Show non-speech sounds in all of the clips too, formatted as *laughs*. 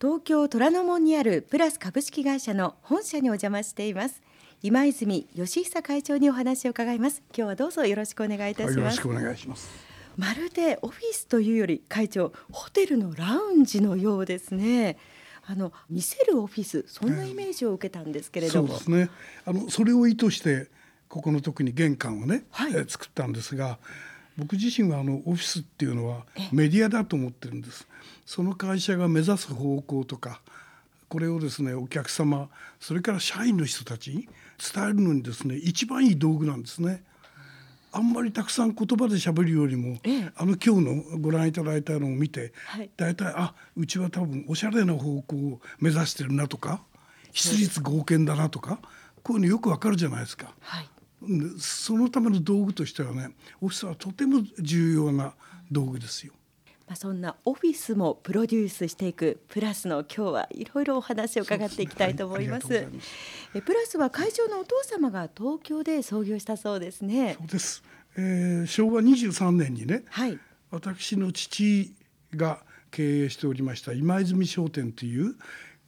東京虎ノ門にあるプラス株式会社の本社にお邪魔しています。今泉義久会長にお話を伺います。今日はどうぞよろしくお願いいたします、はい、よろしくお願いします。まるでオフィスというより会長ホテルのラウンジのようですね。あの見せるオフィスそんなイメージを受けたんですけれども、そうですね。あのそれを意図してここの特に玄関をね、はい、え作ったんですが僕自身はあのオフィスっていうのはメディアだと思ってるんです。その会社が目指す方向とかこれをですねお客様それから社員の人たちに伝えるのにですね一番いい道具なんですね。あんまりたくさん言葉で喋るよりも、ええ、あの今日のご覧いただいたのを見て、はい、大体あうちは多分おしゃれな方向を目指してるなとか質率合憲だなとかこういうのよくわかるじゃないですか。はいそのための道具としてはねオフィスはとても重要な道具ですよ。まあ、そんなオフィスもプロデュースしていくプラスの今日はいろいろお話を伺っていきたいと思います。すねはい、えプラスは会長のお父様が東京で創業したそうですね。そうです。えー、昭和23年にね、はい、私の父が経営しておりました今泉商店という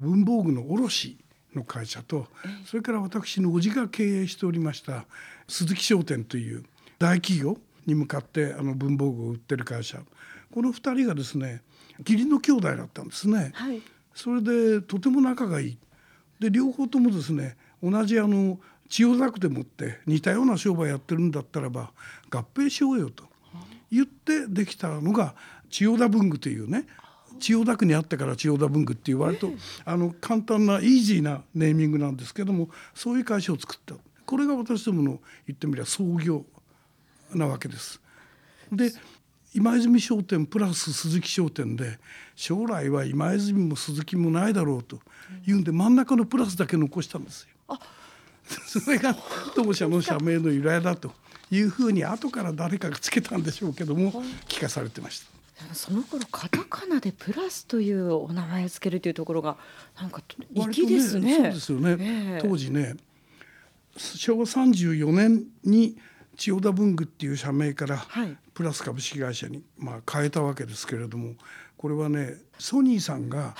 文房具の卸の会社とそれから私の叔父が経営しておりました鈴木商店という大企業に向かってあの文房具を売ってる会社。この2人がですね義理の兄弟だったんですね。はい、それでとても仲がいい。で両方ともですね同じあの千代田区でもって似たような商売やってるんだったらば合併しようよと言ってできたのが千代田文具というね千代田区にあったから千代田文具っていう割とあの簡単なイージーなネーミングなんですけどもそういう会社を作ったこれが私どもの言ってみれば創業なわけです。で今泉商店プラス鈴木商店で将来は今泉も鈴木もないだろうというんで真ん中のプラスだけ残したんですよ。それが当社の社名の由来だというふうに後から誰かがつけたんでしょうけども聞かされてました。その頃カタカナでプラスというお名前を付けるというところがなんか粋ですね。ねそうですよね、えー、当時ね昭和34年に千代田文具っていう社名からプラス株式会社にまあ変えたわけですけれどもこれはねソニーさんが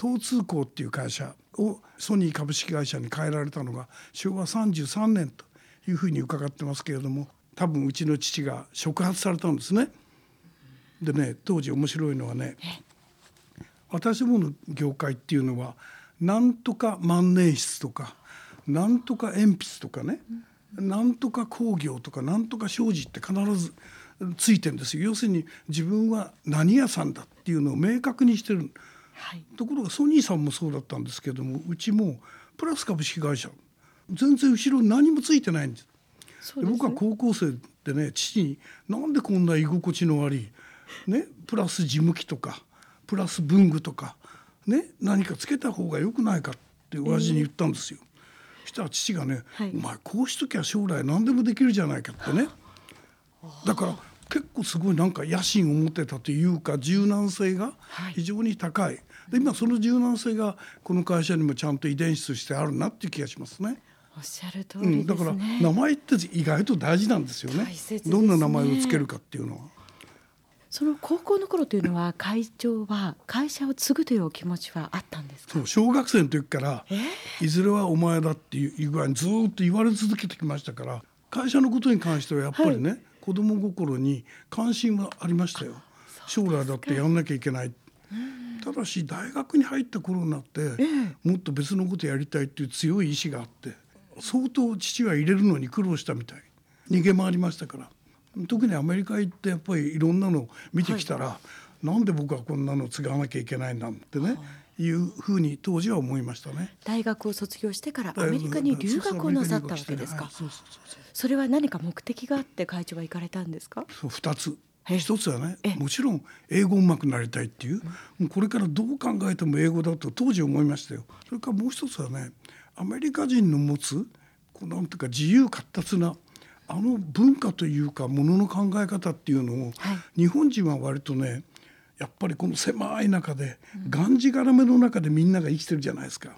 東通工っていう会社をソニー株式会社に変えられたのが昭和33年というふうに伺ってますけれども多分うちの父が触発されたんですね。でね当時面白いのはね私どもの業界っていうのはなんとか万年筆とかなんとか鉛筆とかね、うん、なんとか工業とかなんとか商事って必ずついてるんですよ。要するに自分は何屋さんだっていうのを明確にしてる、はい、ところがソニーさんもそうだったんですけどもうちもプラス株式会社全然後ろに何もついてないんです。で、ね、僕は高校生でね父に「なんでこんな居心地の悪いね、プラス事務機とかプラス文具とか、ね、何かつけた方がよくないかって親父に言ったんですよ。えー、そしたら父がね、はい、お前こうしときゃ将来何でもできるじゃないかってね。だから結構すごいなんか野心を持ってたというか柔軟性が非常に高い、はい、で今その柔軟性がこの会社にもちゃんと遺伝子としてあるなっていう気がしますね。おっしゃる通り、ねうん、だから名前って意外と大事なんですよね、ね、どんな名前をつけるかっていうのは。その高校の頃というのは会長は会社を継ぐというお気持ちはあったんですか？そう小学生の時から、え？ー、いずれはお前だっていう具合にずっと言われ続けてきましたから会社のことに関してはやっぱりね、はい、子供心に関心はありましたよ。将来だってやんなきゃいけない。ただし大学に入った頃になって、えー、もっと別のことやりたいっていう強い意志があって相当父は入れるのに苦労したみたい。逃げ回りましたから。特にアメリカ行ってやっぱりいろんなの見てきたら、はい、なんで僕はこんなの継がなきゃいけないんだってね、はい、いうふうに当時は思いましたね。大学を卒業してからアメリカに留学をなさったわけですか。それは何か目的があって会長は行かれたんですか？そう二つ。一つはねもちろん英語うまくなりたいっていう、うん、これからどう考えても英語だと当時思いましたよ。それからもう一つはねアメリカ人の持つこうなんていうか自由闊達なあの文化というかものの考え方っていうのを、はい、日本人は割とねやっぱりこの狭い中で、うん、がんじがらめの中でみんなが生きてるじゃないですか。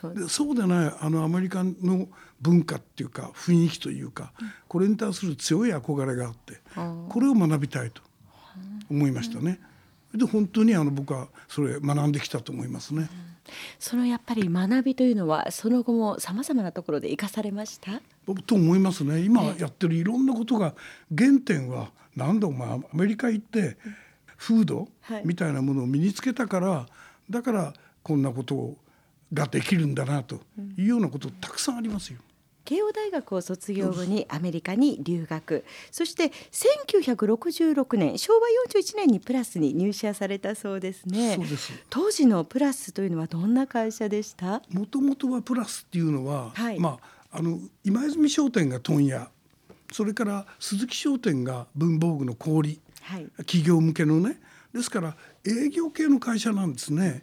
そうでそうでないあのアメリカの文化っていうか雰囲気というか、うん、これに対する強い憧れがあってこれを学びたいと思いましたね。で本当にあの僕はそれ学んできたと思いますね。そのやっぱり学びというのはその後もさまざまなところで生かされました？と思いますね。今やってるいろんなことが原点は何度もアメリカ行ってフードみたいなものを身につけたから、だからこんなことができるんだなというようなことたくさんありますよ。慶応大学を卒業後にアメリカに留学。そして1966年昭和41年にプラスに入社されたそうですね。当時のプラスというのはどんな会社でした？もともとはプラスっていうのは、はい、まああの今泉商店が問屋それから鈴木商店が文房具の小売、はい、企業向けのねですから営業系の会社なんですね。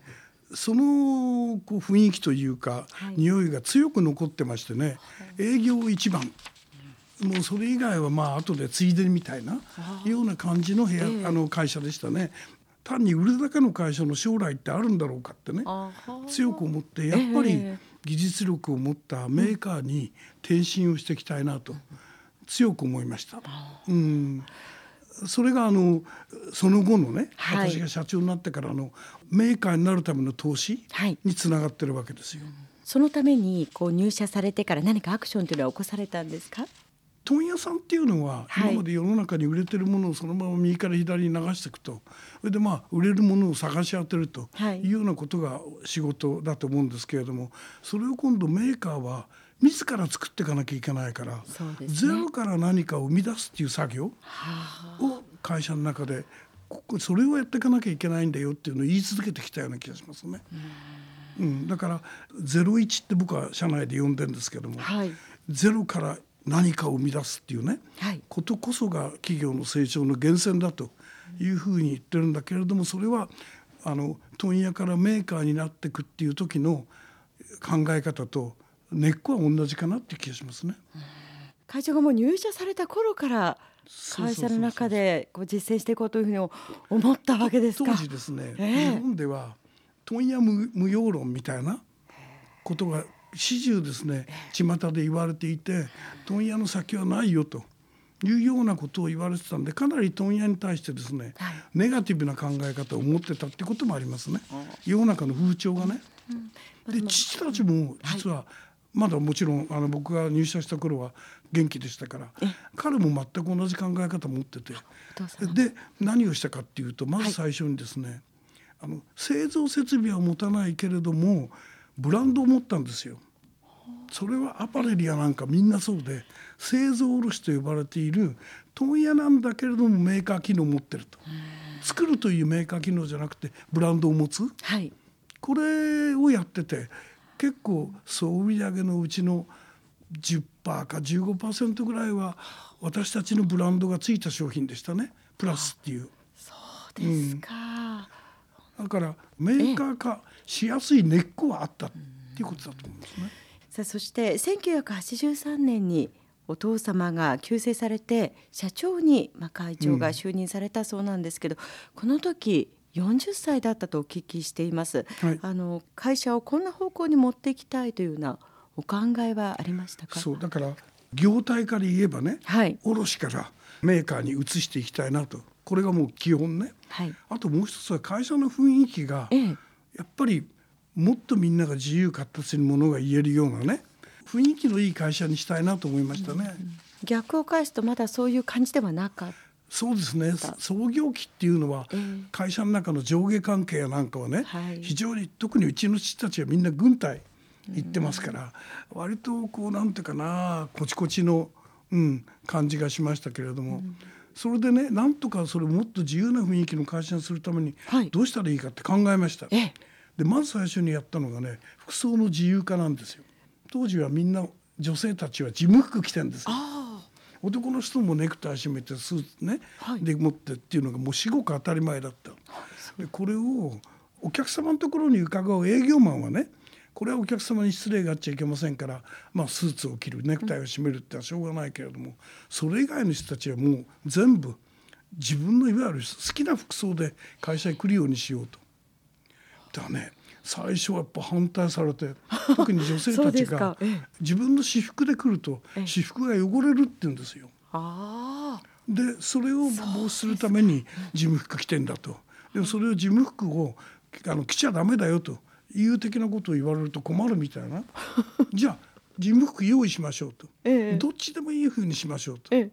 そのこう雰囲気というか、はい、匂いが強く残ってましてね、営業一番。もうそれ以外はまあ後でついでにみたいなような感じの部屋、えー、あの会社でしたね。単に売るだけの会社の将来ってあるんだろうかってね強く思ってやっぱり技術力を持ったメーカーに転身をしていきたいなと強く思いました。うん。それがあのその後のね、はい、私が社長になってからのメーカーになるための投資につながってるわけですよ。はい、そのためにこう入社されてから何かアクションというのは起こされたんですか？問屋さんっていうのは、今まで世の中に売れてるものをそのまま右から左に流していくと。それでまあ売れるものを探し当てるとい。うようなことが仕事だと思うんですけれどもそれを今度メーカーは自ら作っていかなきゃいけないから、ね、ゼロから何かを生み出すっていう作業を会社の中でそれをやっていかなきゃいけないんだよっていうのを言い続けてきたような気がしますね。うん、だからゼロ一って僕は社内で呼んでるんですけども、はい、ゼロから何かを生み出すっていうね、はい、ことこそが企業の成長の源泉だというふうに言ってるんだけれどもそれはあの問屋からメーカーになっていくっていう時の考え方と根っこは同じかなって気がしますね。会長がもう入社された頃から会社の中でこう実践していこうというふうに思ったわけですか？当時ですね、えー、日本では問屋無無用論みたいなことが始終ですね巷で言われていて問屋の先はないよというようなことを言われてたんでかなり問屋に対してですね、はい、ネガティブな考え方を持ってたってこともありますね。世の中の風潮がね。うん、で父たちも実は、はい。まだもちろんあの僕が入社した頃は元気でしたから彼も全く同じ考え方持っててで何をしたかっていうとまず最初にですね、はい、あの製造設備は持たないけれどもブランドを持ったんですよ。それはアパレルやなんかみんなそうで製造卸と呼ばれている問屋なんだけれどもメーカー機能を持ってると。作るというメーカー機能じゃなくてブランドを持つ、はい、これをやってて結構総売上のうちの10%か15%ぐらいは私たちのブランドがついた商品でしたね。プラスっていう。そうですか、うん、だからメーカー化しやすい根っこはあったっていうことだと思うんですね。さあそして1983年にお父様が急逝されて社長に、まあ、会長が就任されたそうなんですけど、うん、この時40歳だったとお聞きしています、はい、あの会社をこんな方向に持っていきたいというようなお考えはありましたか？そうだから業態から言えばね、はい、卸からメーカーに移していきたいなとこれがもう基本ね、はい、あともう一つは会社の雰囲気が、ええ、やっぱりもっとみんなが自由活発にものが言えるようなね雰囲気のいい会社にしたいなと思いましたね。うん、逆を返すとまだそういう感じではなかった。そうですね。創業期っていうのは会社の中の上下関係やなんかはね、非常に特にうちの父たちはみんな軍隊行ってますから、割とこうなんていうかなこちこちの、うん、感じがしましたけれども。それでねなんとかそれもっと自由な雰囲気の会社にするためにどうしたらいいかって考えました。でまず最初にやったのがね服装の自由化なんですよ。当時はみんな女性たちは事務服着てんですよ。男の人もネクタイ締めてスーツね、はい、で持ってっていうのがもう至極当たり前だった。でこれをお客様のところに伺う営業マンはねこれはお客様に失礼があっちゃいけませんから、まあ、スーツを着るネクタイを締めるってのはしょうがないけれどもそれ以外の人たちはもう全部自分のいわゆる好きな服装で会社に来るようにしようと。だね最初はやっぱ反対されて *laughs* 特に女性たちが自分の私服で来ると私服が汚れるって言うんですよ。でそれを防止するために事務服着てんだと。でもそれを事務服をあの着ちゃダメだよという的なことを言われると困るみたいな。*laughs* じゃあ事務服用意しましょうと、ええ、どっちでもいいふうにしましょうと、え、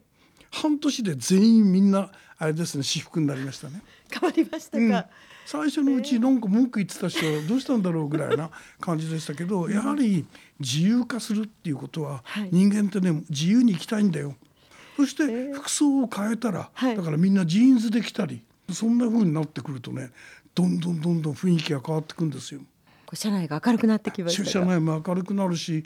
半年で全員みんなあれですね私服になりましたね。変わりましたか、うん、最初のうちなんか文句言ってた人はどうしたんだろうぐらいな *laughs* 感じでしたけどやはり自由化するっていうことは人間ってね自由に生きたいんだよ。そして服装を変えたら、だからみんなジーンズで着たりそんな風になってくるとねどんどんどんどん雰囲気が変わってくんですよ。社内が明るくなってきまし社内も明るくなるし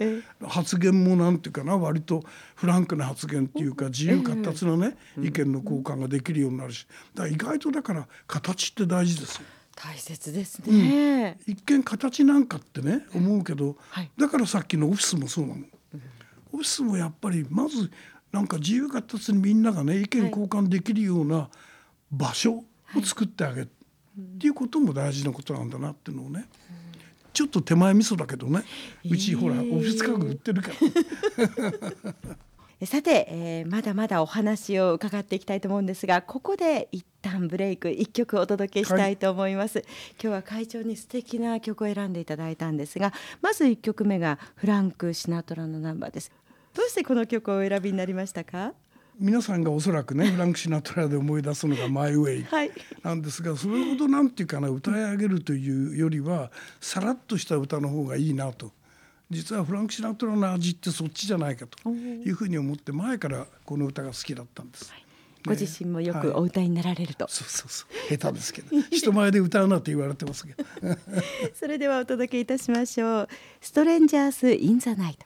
発言もなんていうかな割とフランクな発言っていうか自由闊達なね意見の交換ができるようになるし。だ意外とだから形って大事ですよ。大切ですね、うん、一見形なんかってね思うけど、はい、だからさっきのオフィスもそうなの。オフィスもやっぱりまずなんか自由闊達にみんながね意見交換できるような場所を作ってあげる、っていうことも大事なことなんだなっていうのをね、ちょっと手前味噌だけどね。うちほらオフィス家具売ってるから。*laughs* さて、えー、まだまだお話を伺っていきたいと思うんですがここで一旦ブレイク一曲お届けしたいと思います、はい、今日は会長に素敵な曲を選んでいただいたんですがまず一曲目がフランク・シナトラのナンバーです。どうしてこの曲をお選びになりましたか？皆さんがおそらくね *laughs* フランク・シナトラで思い出すのが「マイ・ウェイ」なんですがそれほどなんていうかな歌い上げるというよりはさらっとした歌の方がいいなと。実はフランク・シナトラの味ってそっちじゃないかというふうに思って前からこの歌が好きだったんです。はい。ご自身もよくお歌いになられると、はい、そうそうそう。下手ですけど。人前で歌うなって言われてますけど。*laughs* それではお届けいたしましょう「ストレンジャース・イン・ザ・ナイト」